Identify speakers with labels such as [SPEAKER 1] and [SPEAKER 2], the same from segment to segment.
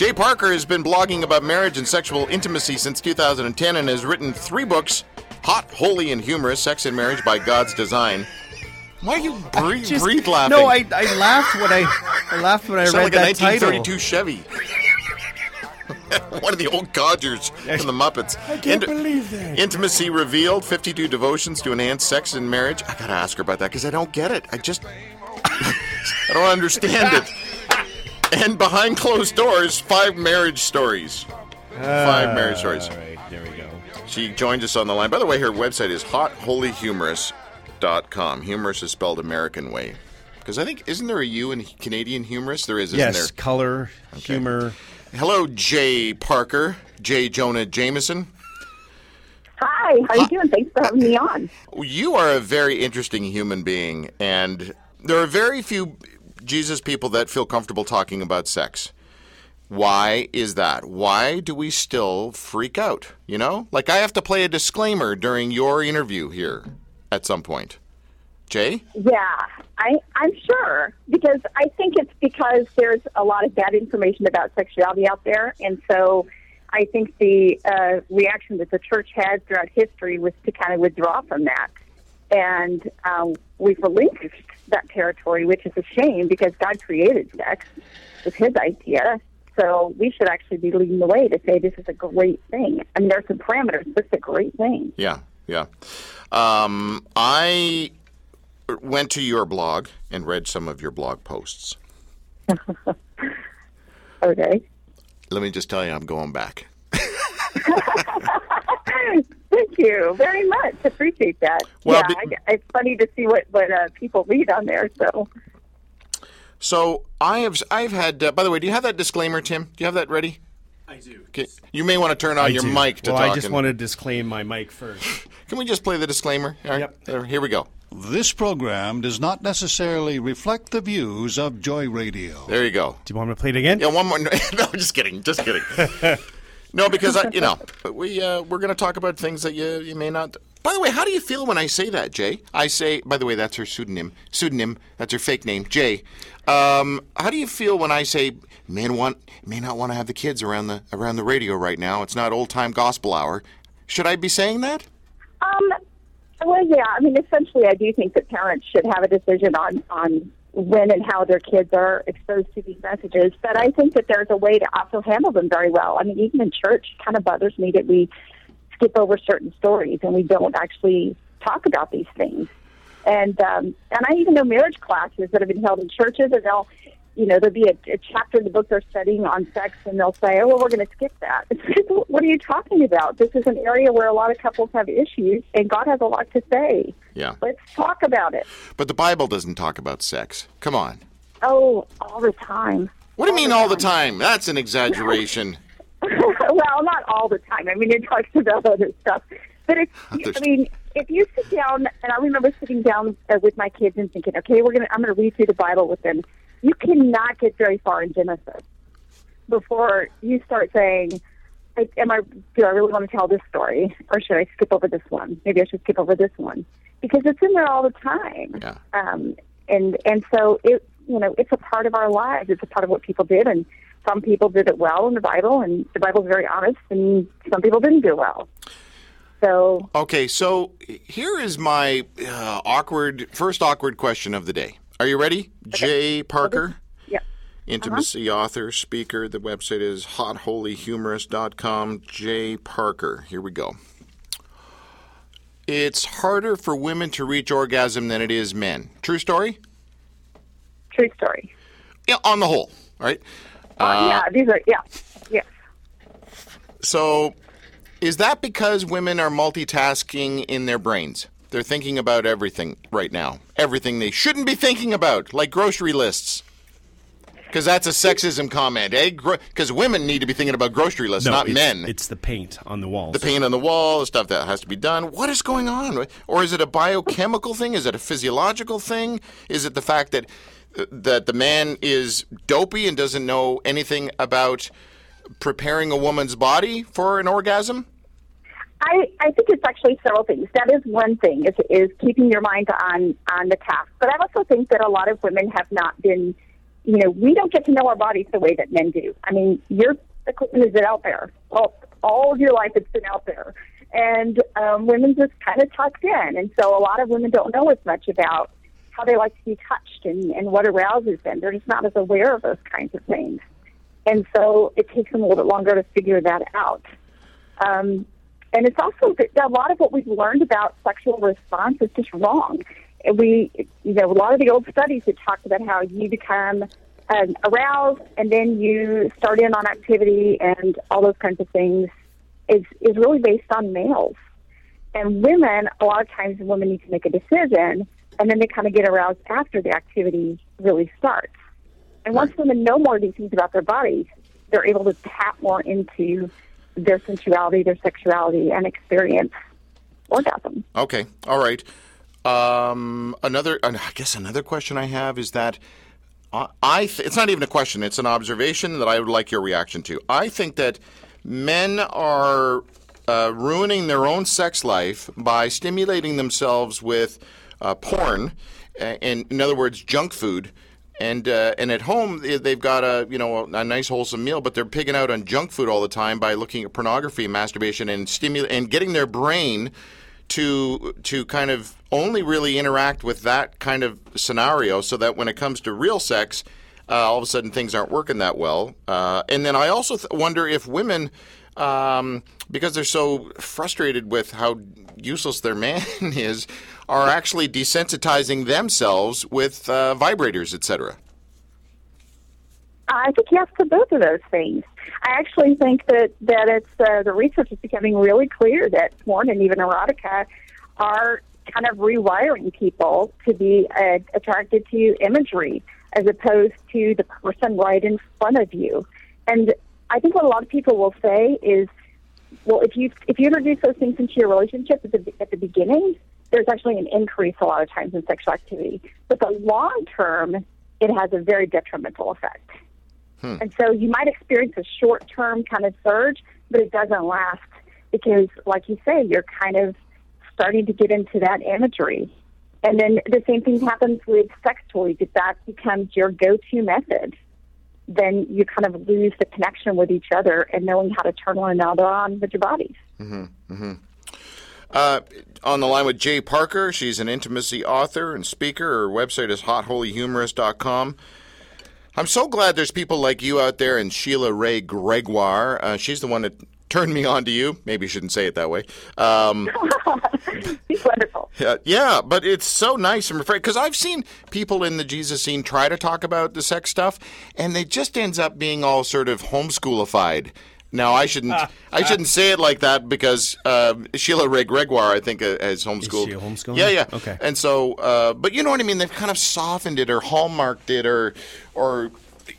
[SPEAKER 1] J. Parker has been blogging about marriage and sexual intimacy since 2010 and has written three books Hot, Holy, and Humorous Sex and Marriage by God's Design. Why are you breathe,
[SPEAKER 2] Just-
[SPEAKER 1] breathe laughing?
[SPEAKER 2] No, I, I laughed when I I laughed when I
[SPEAKER 1] Sound
[SPEAKER 2] read
[SPEAKER 1] like a
[SPEAKER 2] that title.
[SPEAKER 1] 1932 Chevy. One of the old Codgers from the Muppets. I
[SPEAKER 2] can't believe that.
[SPEAKER 1] Intimacy revealed, 52 devotions to enhance sex and marriage. I gotta ask her about that because I don't get it. I just, I don't understand it. And behind closed doors, five marriage stories. Five ah, marriage stories.
[SPEAKER 2] All right, there we go.
[SPEAKER 1] She joins us on the line. By the way, her website is hotholyhumorous.com. Humorous is spelled American way. Because I think, isn't there a U in Canadian humorous? There is, isn't
[SPEAKER 2] Yes,
[SPEAKER 1] there?
[SPEAKER 2] color, humor.
[SPEAKER 1] Hello, J. Parker, Jay Jonah Jameson.
[SPEAKER 3] Hi, how are you doing? Thanks for having me on.
[SPEAKER 1] You are a very interesting human being, and there are very few Jesus people that feel comfortable talking about sex. Why is that? Why do we still freak out? You know, like I have to play a disclaimer during your interview here at some point. Jay?
[SPEAKER 3] Yeah, I, I'm sure because I think it's because there's a lot of bad information about sexuality out there, and so I think the uh, reaction that the church had throughout history was to kind of withdraw from that, and um, we've relinquished that territory, which is a shame because God created sex; It's His idea. So we should actually be leading the way to say this is a great thing. I mean, there's some parameters, but it's a great thing.
[SPEAKER 1] Yeah, yeah. Um, I went to your blog and read some of your blog posts.
[SPEAKER 3] Okay.
[SPEAKER 1] Let me just tell you, I'm going back.
[SPEAKER 3] Thank you very much. Appreciate that.
[SPEAKER 1] Well,
[SPEAKER 3] yeah,
[SPEAKER 1] be-
[SPEAKER 3] I, it's funny to see what what uh, people read on there. So
[SPEAKER 1] So I have I've had. Uh, by the way, do you have that disclaimer, Tim? Do you have that ready?
[SPEAKER 2] I do.
[SPEAKER 1] Okay. You may want to turn on
[SPEAKER 2] I
[SPEAKER 1] your
[SPEAKER 2] do.
[SPEAKER 1] mic to
[SPEAKER 2] well,
[SPEAKER 1] talk.
[SPEAKER 2] I just
[SPEAKER 1] and-
[SPEAKER 2] want to disclaim my mic first.
[SPEAKER 1] Can we just play the disclaimer? All right,
[SPEAKER 2] Yep.
[SPEAKER 1] here we go.
[SPEAKER 4] This program does not necessarily reflect the views of Joy Radio.
[SPEAKER 1] There you go.
[SPEAKER 2] Do you want me to play it again?
[SPEAKER 1] Yeah, one more. No, just kidding. Just kidding. no, because I, you know, we uh, we're going to talk about things that you you may not. By the way, how do you feel when I say that, Jay? I say. By the way, that's her pseudonym. Pseudonym. That's her fake name, Jay. Um, how do you feel when I say men want may not want to have the kids around the around the radio right now? It's not old time gospel hour. Should I be saying that?
[SPEAKER 3] Um, well, yeah. I mean, essentially, I do think that parents should have a decision on on when and how their kids are exposed to these messages. But I think that there's a way to also handle them very well. I mean, even in church, it kind of bothers me that we skip over certain stories and we don't actually talk about these things. And um, and I even know marriage classes that have been held in churches, and they'll, you know, there'll be a, a chapter in the book they're studying on sex, and they'll say, "Oh, well, we're going to skip that." What are you talking about? This is an area where a lot of couples have issues, and God has a lot to say.
[SPEAKER 1] Yeah.
[SPEAKER 3] Let's talk about it.
[SPEAKER 1] But the Bible doesn't talk about sex. Come on.
[SPEAKER 3] Oh, all the time.
[SPEAKER 1] What do you mean all the time? That's an exaggeration.
[SPEAKER 3] well, not all the time. I mean, it talks about other stuff. But it's. I mean, if you sit down, and I remember sitting down uh, with my kids and thinking, okay, we're gonna, I'm gonna read through the Bible with them. You cannot get very far in Genesis before you start saying, "I- am I, do I really want to tell this story, or should I skip over this one? Maybe I should skip over this one because it's in there all the time.
[SPEAKER 1] Yeah.
[SPEAKER 3] Um, and and so it, you know, it's a part of our lives. It's a part of what people did, and some people did it well in the Bible, and the Bible's very honest, and some people didn't do well. So
[SPEAKER 1] Okay, so here is my uh, awkward first awkward question of the day. Are you ready? J. Parker,
[SPEAKER 3] yeah,
[SPEAKER 1] intimacy author, speaker. The website is hotholyhumorous.com. J. Parker. Here we go. It's harder for women to reach orgasm than it is men. True story?
[SPEAKER 3] true story.
[SPEAKER 1] Yeah, on the whole, right?
[SPEAKER 3] Uh, yeah, these are yeah, yes.
[SPEAKER 1] So, is that because women are multitasking in their brains? They're thinking about everything right now. Everything they shouldn't be thinking about, like grocery lists. Because that's a sexism comment, eh? Because women need to be thinking about grocery lists,
[SPEAKER 2] No,
[SPEAKER 1] not
[SPEAKER 2] it's,
[SPEAKER 1] men.
[SPEAKER 2] It's the paint on the walls.
[SPEAKER 1] the paint on the wall, the stuff that has to be done. What is going on? Or is it a biochemical thing? Is it a physiological thing? Is it the fact that that the man is dopey and doesn't know anything about preparing a woman's body for an orgasm?
[SPEAKER 3] I, I think it's actually several things. That is one thing is is keeping your mind on on the task. But I also think that a lot of women have not been you know, we don't get to know our bodies the way that men do. I mean, your equipment is out there. Well, all of your life it's been out there. And um, women just kind of tucked in. And so a lot of women don't know as much about how they like to be touched and, and what arouses them. They're just not as aware of those kinds of things. And so it takes them a little bit longer to figure that out. Um, and it's also that a lot of what we've learned about sexual response is just wrong. And we, you know, a lot of the old studies that talked about how you become um, aroused and then you start in on activity and all those kinds of things is is really based on males. And women, a lot of times, women need to make a decision, and then they kind of get aroused after the activity really starts. And once women know more of these things about their bodies, they're able to tap more into their sensuality, their sexuality, and experience orgasm.
[SPEAKER 1] Okay, all right. Um, another, I guess, another question I have is that I. Th- it's not even a question; it's an observation that I would like your reaction to. I think that men are uh, ruining their own sex life by stimulating themselves with uh, porn, and in other words, junk food. And uh, and at home they- they've got a you know a nice wholesome meal, but they're pigging out on junk food all the time by looking at pornography, masturbation, and stimul and getting their brain to to kind of only really interact with that kind of scenario, so that when it comes to real sex, uh, all of a sudden things aren't working that well. Uh, and then I also th- wonder if women, um, because they're so frustrated with how useless their man is, are actually desensitizing themselves with uh, vibrators, etc.
[SPEAKER 3] I think yes to both of those things. I actually think that that it's uh, the research is becoming really clear that porn and even erotica are kind of rewiring people to be uh, attracted to imagery as opposed to the person right in front of you. And I think what a lot of people will say is, well, if you if you introduce those things into your relationship at the at the beginning, there's actually an increase a lot of times in sexual activity. But the long term, it has a very detrimental effect. Hmm. And so you might experience a short term kind of surge, but it doesn't last because, like you say, you're kind of starting to get into that imagery. And then the same thing happens with sex toys. If that becomes your go to method, then you kind of lose the connection with each other and knowing how to turn one another on with your bodies. Mm-hmm. Mm-hmm.
[SPEAKER 1] Uh, on the line with J. Parker. She's an intimacy author and speaker. Her website is hotholyhumorous.com. I'm so glad there's people like you out there and Sheila Wray Gregoire. Uh, she's the one that turned me on to you. Maybe you shouldn't say it that way. Um,
[SPEAKER 3] It's wonderful.
[SPEAKER 1] yeah, yeah, but it's so nice and refreshing because I've seen people in the Jesus scene try to talk about the sex stuff, and it just ends up being all sort of homeschoolified. Now I shouldn't I shouldn't say it like that because uh, Sheila Wray Gregoire I think uh, has homeschooled.
[SPEAKER 2] she homeschooling?
[SPEAKER 1] Yeah, yeah.
[SPEAKER 2] Okay.
[SPEAKER 1] And so, uh, but you know what I mean? They've kind of softened it or hallmarked it or, or,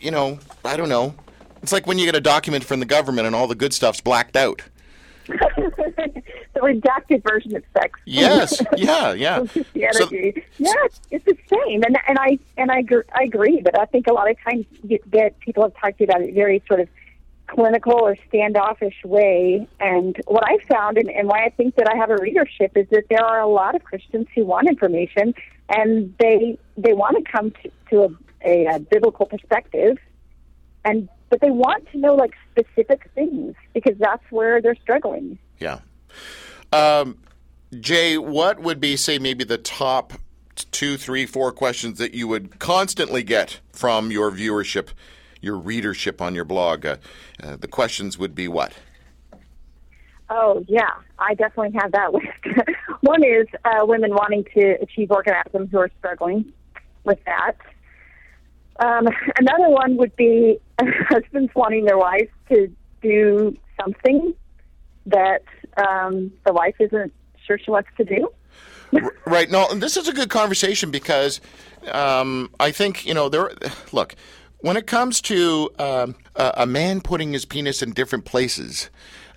[SPEAKER 1] you know, I don't know. It's like when you get a document from the government and all the good stuff's blacked out.
[SPEAKER 3] the redacted version of sex.
[SPEAKER 1] Yes, yeah, yeah.
[SPEAKER 3] Christianity. yeah, it's the same, and and I and I gr- I agree, but I think a lot of times you get people have talked about it very sort of clinical or standoffish way. And what I found, and, and why I think that I have a readership, is that there are a lot of Christians who want information, and they they want to come to, a, a, a biblical perspective, and but they want to know like specific things because that's where they're struggling.
[SPEAKER 1] Yeah. Um, Jay, what would be, say, maybe the top two, three, four questions that you would constantly get from your viewership, your readership on your blog? Uh, uh, the questions would be what?
[SPEAKER 3] Oh yeah, I definitely have that list. One is uh, women wanting to achieve orgasm who are struggling with that. Um, another one would be husbands wanting their wives to do something that um, the wife isn't sure she wants to do.
[SPEAKER 1] Right. No, this is a good conversation because um, I think you know there. Look, when it comes to um, a, man putting his penis in different places.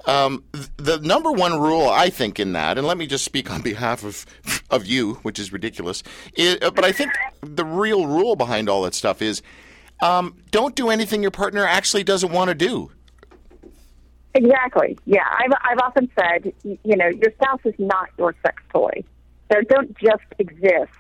[SPEAKER 1] Um, the number one rule, I think, in that, and let me just speak on behalf of of you, which is ridiculous, is, but I think the real rule behind all that stuff is um, don't do anything your partner actually doesn't want to do.
[SPEAKER 3] Exactly. Yeah, I've I've often said, you know, your spouse is not your sex toy. They don't just exist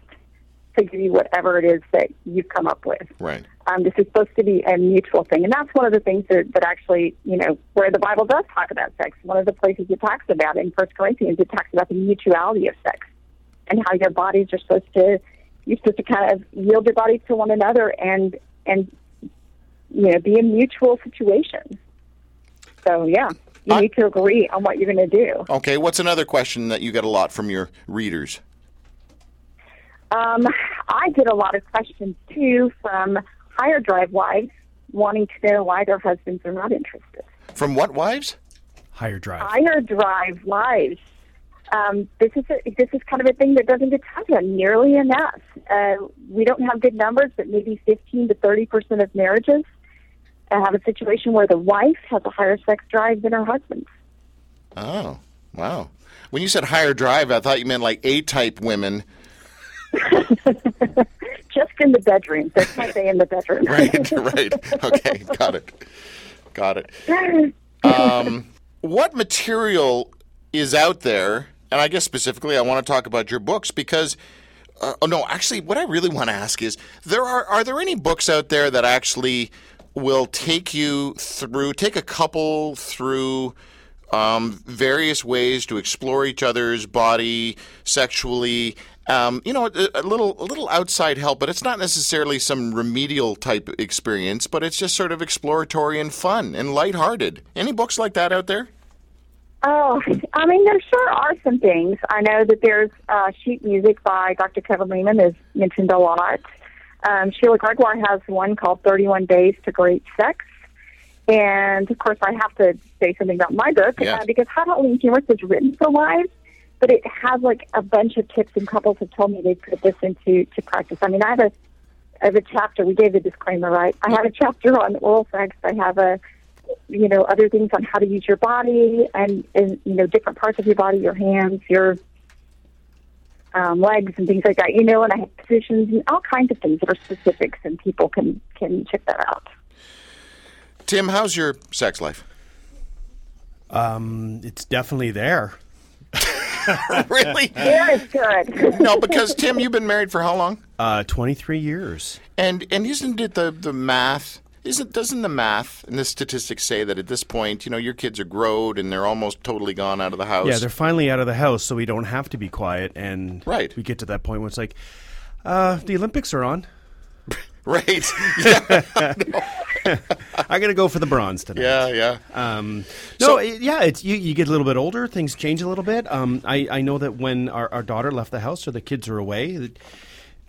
[SPEAKER 3] to give you whatever it is that you've come up with.
[SPEAKER 1] Right.
[SPEAKER 3] Um, this is supposed to be a mutual thing, and that's one of the things that, that actually, you know, where the Bible does talk about sex. One of the places it talks about in First Corinthians, it talks about the mutuality of sex and how your bodies are supposed to you're supposed to kind of yield your bodies to one another and and you know be a mutual situation. So yeah, you
[SPEAKER 1] I-
[SPEAKER 3] need to agree on what you're going to do.
[SPEAKER 1] Okay, what's another question that you get a lot from your readers?
[SPEAKER 3] Um, I get a lot of questions too from higher drive wives wanting to know why their husbands are not interested.
[SPEAKER 1] From what wives?
[SPEAKER 2] Higher drive.
[SPEAKER 3] Higher drive wives. Um, this is a, this is kind of a thing that doesn't get talked about nearly enough. Uh, we don't have good numbers, but maybe 15 to 30 percent of marriages have a situation where the wife has a higher sex drive than her husband.
[SPEAKER 1] Oh, wow. When you said higher drive, I thought you meant like A-type women.
[SPEAKER 3] Just in the bedroom. That's my day in the bedroom.
[SPEAKER 1] Right, right. Okay, got it. Got it. Um, what material is out there? And I guess specifically, I want to talk about your books because. Uh, oh no! Actually, what I really want to ask is: there are are there any books out there that actually will take you through, take a couple through um, various ways to explore each other's body sexually. Um, you know, a, a little a little outside help, but it's not necessarily some remedial type experience, but it's just sort of exploratory and fun and lighthearted. Any books like that out there?
[SPEAKER 3] Oh, I mean, there sure are some things. I know that there's uh, sheet music by Dr. Kevin Leman is mentioned a lot. Um, Sheila Gregoire has one called 31 Days to Great Sex. And of course, I have to say something about my book
[SPEAKER 1] Yes.
[SPEAKER 3] uh, because Hot Holy and Humorous is written for wives, but it has like a bunch of tips, and couples have told me they put this into to practice. I mean, I have a I have a chapter. We gave the disclaimer, right? I have a chapter on oral sex. I have a you know other things on how to use your body and, and you know different parts of your body, your hands, your um, legs, and things like that. You know, and I have positions and all kinds of things that are specifics, and people can can check that out.
[SPEAKER 1] Tim, how's your sex life?
[SPEAKER 2] Um, it's definitely there.
[SPEAKER 1] really?
[SPEAKER 3] There is good.
[SPEAKER 1] no, because Tim, you've been married for how long?
[SPEAKER 2] Uh, 23 years.
[SPEAKER 1] And and isn't it the the math? Isn't doesn't the math and the statistics say that at this point, you know, your kids are growed and they're almost totally gone out of the house?
[SPEAKER 2] Yeah, they're finally out of the house, so we don't have to be quiet. And
[SPEAKER 1] Right.
[SPEAKER 2] we get to that point where it's like, uh, the Olympics are on.
[SPEAKER 1] right. Yeah,
[SPEAKER 2] I got to go for the bronze tonight.
[SPEAKER 1] yeah, yeah.
[SPEAKER 2] Um, no,
[SPEAKER 1] So-
[SPEAKER 2] it- yeah, it's you, you get a little bit older, things change a little bit. Um, I, I know that when our, our daughter left the house or the kids are away, that,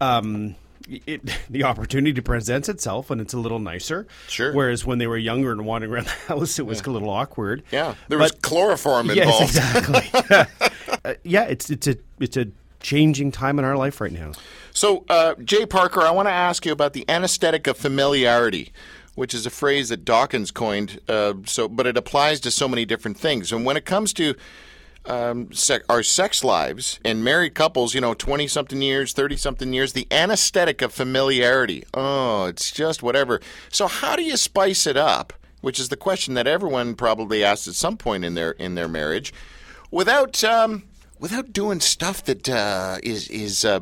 [SPEAKER 2] um, it, the opportunity presents itself and it's a little nicer.
[SPEAKER 1] Sure.
[SPEAKER 2] Whereas when they were younger and wandering around the house, it was a little awkward.
[SPEAKER 1] Yeah, there was chloroform involved.
[SPEAKER 2] Yes, exactly. uh, yeah, it's it's a it's a changing time in our life right now.
[SPEAKER 1] So, uh, J. Parker, I want to ask you about the anesthetic of familiarity, which is a phrase that Dawkins coined. Uh, so, but it applies to so many different things. And when it comes to um, sec- our sex lives and married couples, you know, twenty something years, thirty something years, the anesthetic of familiarity. Oh, it's just whatever. So, how do you spice it up? Which is the question that everyone probably asks at some point in their in their marriage, without. Um, Without doing stuff that uh, is is uh,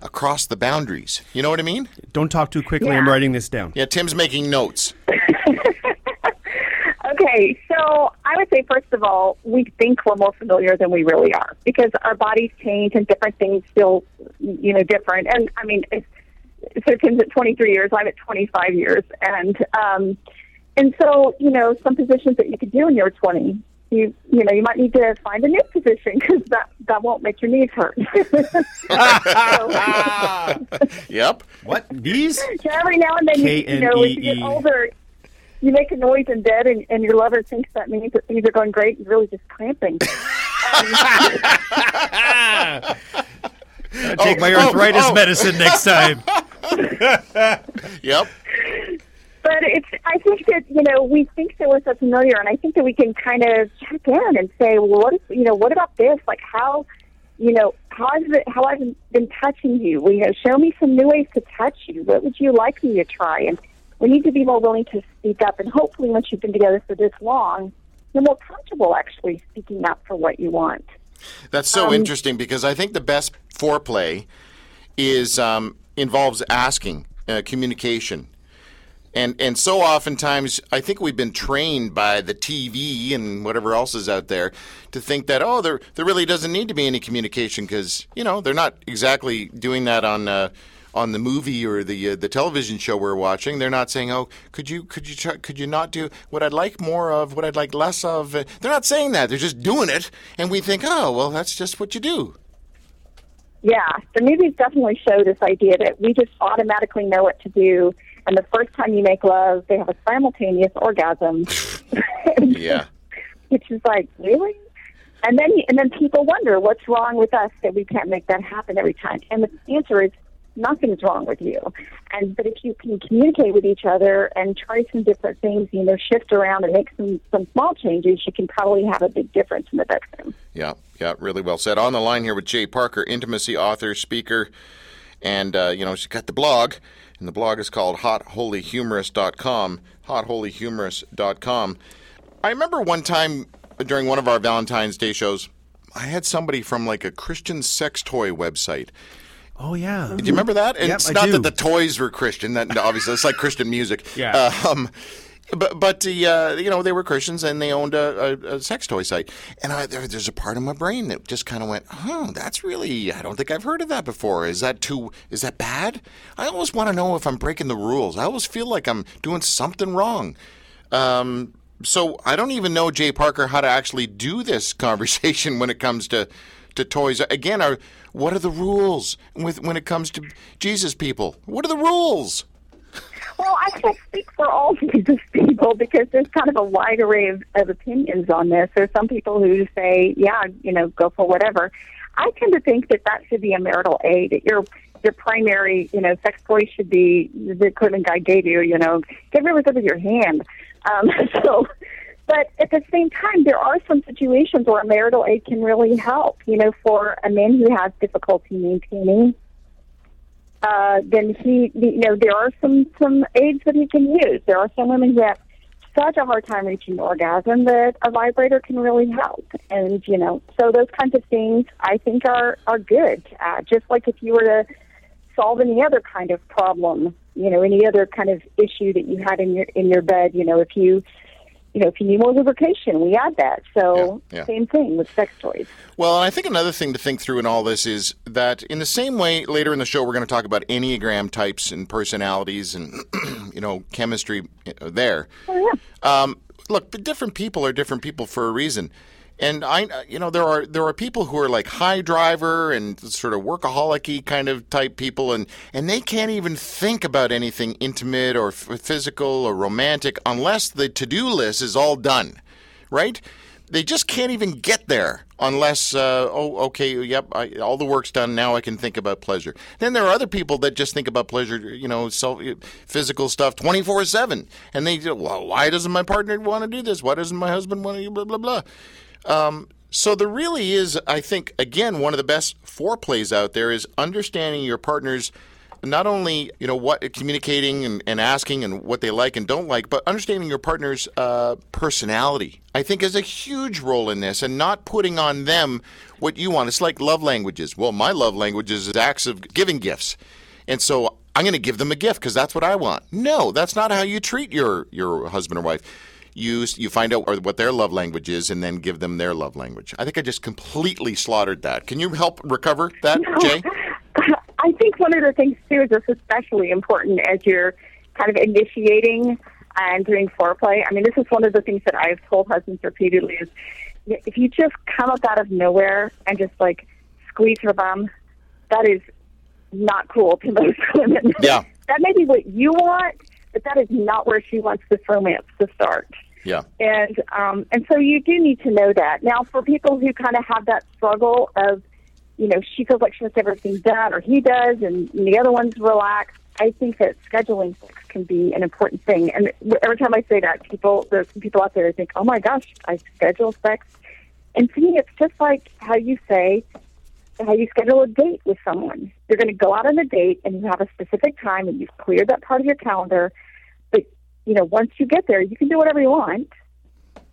[SPEAKER 1] across the boundaries, you know what I mean?
[SPEAKER 2] Don't talk too quickly. I'm writing this down.
[SPEAKER 1] Yeah, Tim's making notes.
[SPEAKER 3] Okay, so I would say first of all, we think we're more familiar than we really are because our bodies change and different things feel, you know, different. And I mean, it's, so Tim's at 23 years, I'm at 25 years, and um, and so you know, some positions that you could do when you're 20, you you know, you might need to find a new position because that that won't make your knees hurt.
[SPEAKER 1] Yep.
[SPEAKER 2] What these?
[SPEAKER 3] So every now and then, you, you know, as you get older, you make a noise in bed, and, and your lover thinks that means that things are going great. You're really just cramping.
[SPEAKER 2] Take my
[SPEAKER 1] oh, oh,
[SPEAKER 2] arthritis
[SPEAKER 1] oh.
[SPEAKER 2] medicine next time.
[SPEAKER 1] Yep.
[SPEAKER 3] But it's, I think that, you know, we think that we're so familiar, and I think that we can kind of check in and say, well, what is, you know, what about this? Like, how, you know, how has it, how I've been touching you? You know, show me some new ways to touch you. What would you like me to try? And we need to be more willing to speak up, and hopefully, once you've been together for this long, you're more comfortable actually speaking up for what you want.
[SPEAKER 1] That's so interesting because I think the best foreplay is um, involves asking, uh, communication. And and so oftentimes, I think we've been trained by the TV and whatever else is out there to think that oh, there there really doesn't need to be any communication because you know they're not exactly doing that on. Uh, on the movie or the uh, the television show we're watching, they're not saying, "Oh, could you could you try, could you not do what I'd like more of, what I'd like less of?" They're not saying that. They're just doing it, and we think, "Oh, well, that's just what you do."
[SPEAKER 3] Yeah, the movies definitely show this idea that we just automatically know what to do, and the first time you make love, they have a simultaneous orgasm.
[SPEAKER 1] yeah,
[SPEAKER 3] which is like really. And then, and then people wonder what's wrong with us that we can't make that happen every time. And the answer is nothing's wrong with you. And but if you can communicate with each other and try some different things, you know, shift around and make some some small changes, you can probably have a big difference in the bedroom.
[SPEAKER 1] Yeah, yeah, really well said. On the line here with J. Parker, intimacy author, speaker, and uh, you know she's got the blog, and the blog is called HotHolyHumorous.com. HotHolyHumorous.com. I remember one time during one of our Valentine's Day shows, I had somebody from like a Christian sex toy website
[SPEAKER 2] Oh yeah.
[SPEAKER 1] Do you remember that?
[SPEAKER 2] Yep,
[SPEAKER 1] it's
[SPEAKER 2] I
[SPEAKER 1] not
[SPEAKER 2] do.
[SPEAKER 1] that the toys were Christian. That obviously it's like Christian music.
[SPEAKER 2] Yeah.
[SPEAKER 1] Um, but but the uh, you know they were Christians and they owned a, a, a sex toy site. And I, there, there's a part of my brain that just kind of went, "Oh, that's really I don't think I've heard of that before. Is that too? Is that bad? I always want to know if I'm breaking the rules. I always feel like I'm doing something wrong." Um, so I don't even know J. Parker how to actually do this conversation when it comes to to toys. Again, are what are the rules with when it comes to Jesus people? What are the rules?
[SPEAKER 3] Well, I can't speak for all Jesus people because there's kind of a wide array of, of opinions on this. There's some people who say, yeah, you know, go for whatever. I tend to think that that should be a marital aid. That your your primary, you know, sex toy should be the equipment guy gave you. You know, get rid of it with your hand. Um, so, but at the same time, there are some situations where a marital aid can really help. You know, for a man who has difficulty maintaining uh, then he, you know, there are some some aids that he can use. There are some women who have such a hard time reaching orgasm that a vibrator can really help. And you know, so those kinds of things I think are are good. Uh, just like if you were to solve any other kind of problem, you know, any other kind of issue that you had in your in your bed, you know, if you you know, if you need more lubrication, we add that. So
[SPEAKER 1] Yeah, yeah.
[SPEAKER 3] same thing with sex toys.
[SPEAKER 1] Well, and I think another thing to think through in all this is that in the same way later in the show we're going to talk about enneagram types and personalities and you know chemistry uh, there.
[SPEAKER 3] Oh yeah.
[SPEAKER 1] Um, look, the different people are different people for a reason. And I, you know, there are there are people who are like high driver and sort of workaholic kind of type people, and and they can't even think about anything intimate or f- physical or romantic unless the to do list is all done, right? They just can't even get there unless, uh, oh, okay, yep, I, all the work's done. Now I can think about pleasure. Then there are other people that just think about pleasure, you know, self, physical stuff 24 7. And they, well, why doesn't my partner want to do this? Why doesn't my husband want to, do blah, blah, blah. Um, so there really is, I think, again, one of the best foreplays out there is understanding your partner's not only you know what communicating and, and asking and what they like and don't like, but understanding your partner's uh, personality. I think is a huge role in this, and not putting on them what you want. It's like love languages. Well, my love language is acts of giving gifts, and so I'm going to give them a gift because that's what I want. No, that's not how you treat your your husband or wife you you find out what their love language is and then give them their love language. I think I just completely slaughtered that. Can you help recover that, Jay?
[SPEAKER 3] I think one of the things too is it's especially important as you're kind of initiating and doing foreplay. I mean, this is one of the things that I've told husbands repeatedly is if you just come up out of nowhere and just like squeeze her bum, that is not cool to most women.
[SPEAKER 1] Yeah.
[SPEAKER 3] that may be what you want, but that is not where she wants this romance to start.
[SPEAKER 1] Yeah.
[SPEAKER 3] And um, and so you do need to know that. Now, for people who kind of have that struggle of, you know, she feels like she wants everything done, or he does, and the other one's relaxed. I think that scheduling sex can be an important thing. And every time I say that, people there's some people out there who think, "Oh my gosh, I schedule sex," and to me, it's just like how you say how you schedule a date with someone. You're going to go out on a date, and you have a specific time, and you've cleared that part of your calendar. But you know, once you get there, you can do whatever you want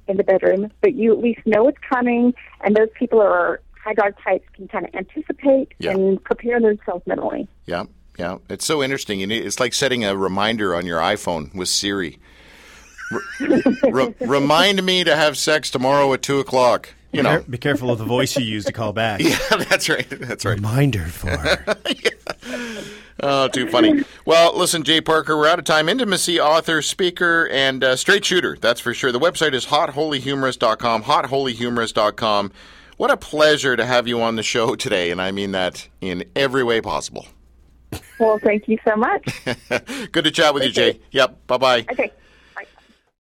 [SPEAKER 3] in the bedroom, but you at least know it's coming, and those people who are high drive types can kind of anticipate
[SPEAKER 1] Yeah.
[SPEAKER 3] and prepare themselves mentally.
[SPEAKER 1] Yeah. Yeah, it's so interesting. You need- It's like setting a reminder on your iPhone with Siri. Re- re- remind me to have sex tomorrow at two o'clock. You know.
[SPEAKER 2] Be careful of the voice you use to call back.
[SPEAKER 1] Yeah, that's right. That's right.
[SPEAKER 2] Reminder for.
[SPEAKER 1] Oh, too funny. Well, listen, J. Parker, we're out of time. Intimacy author, speaker, and uh, straight shooter, that's for sure. The website is hotholyhumorous.com, hotholyhumorous.com. What a pleasure to have you on the show today, and I mean that in every way possible.
[SPEAKER 3] Well, thank you so much.
[SPEAKER 1] Good to chat with you, Jay. Yep, bye bye.
[SPEAKER 3] Okay.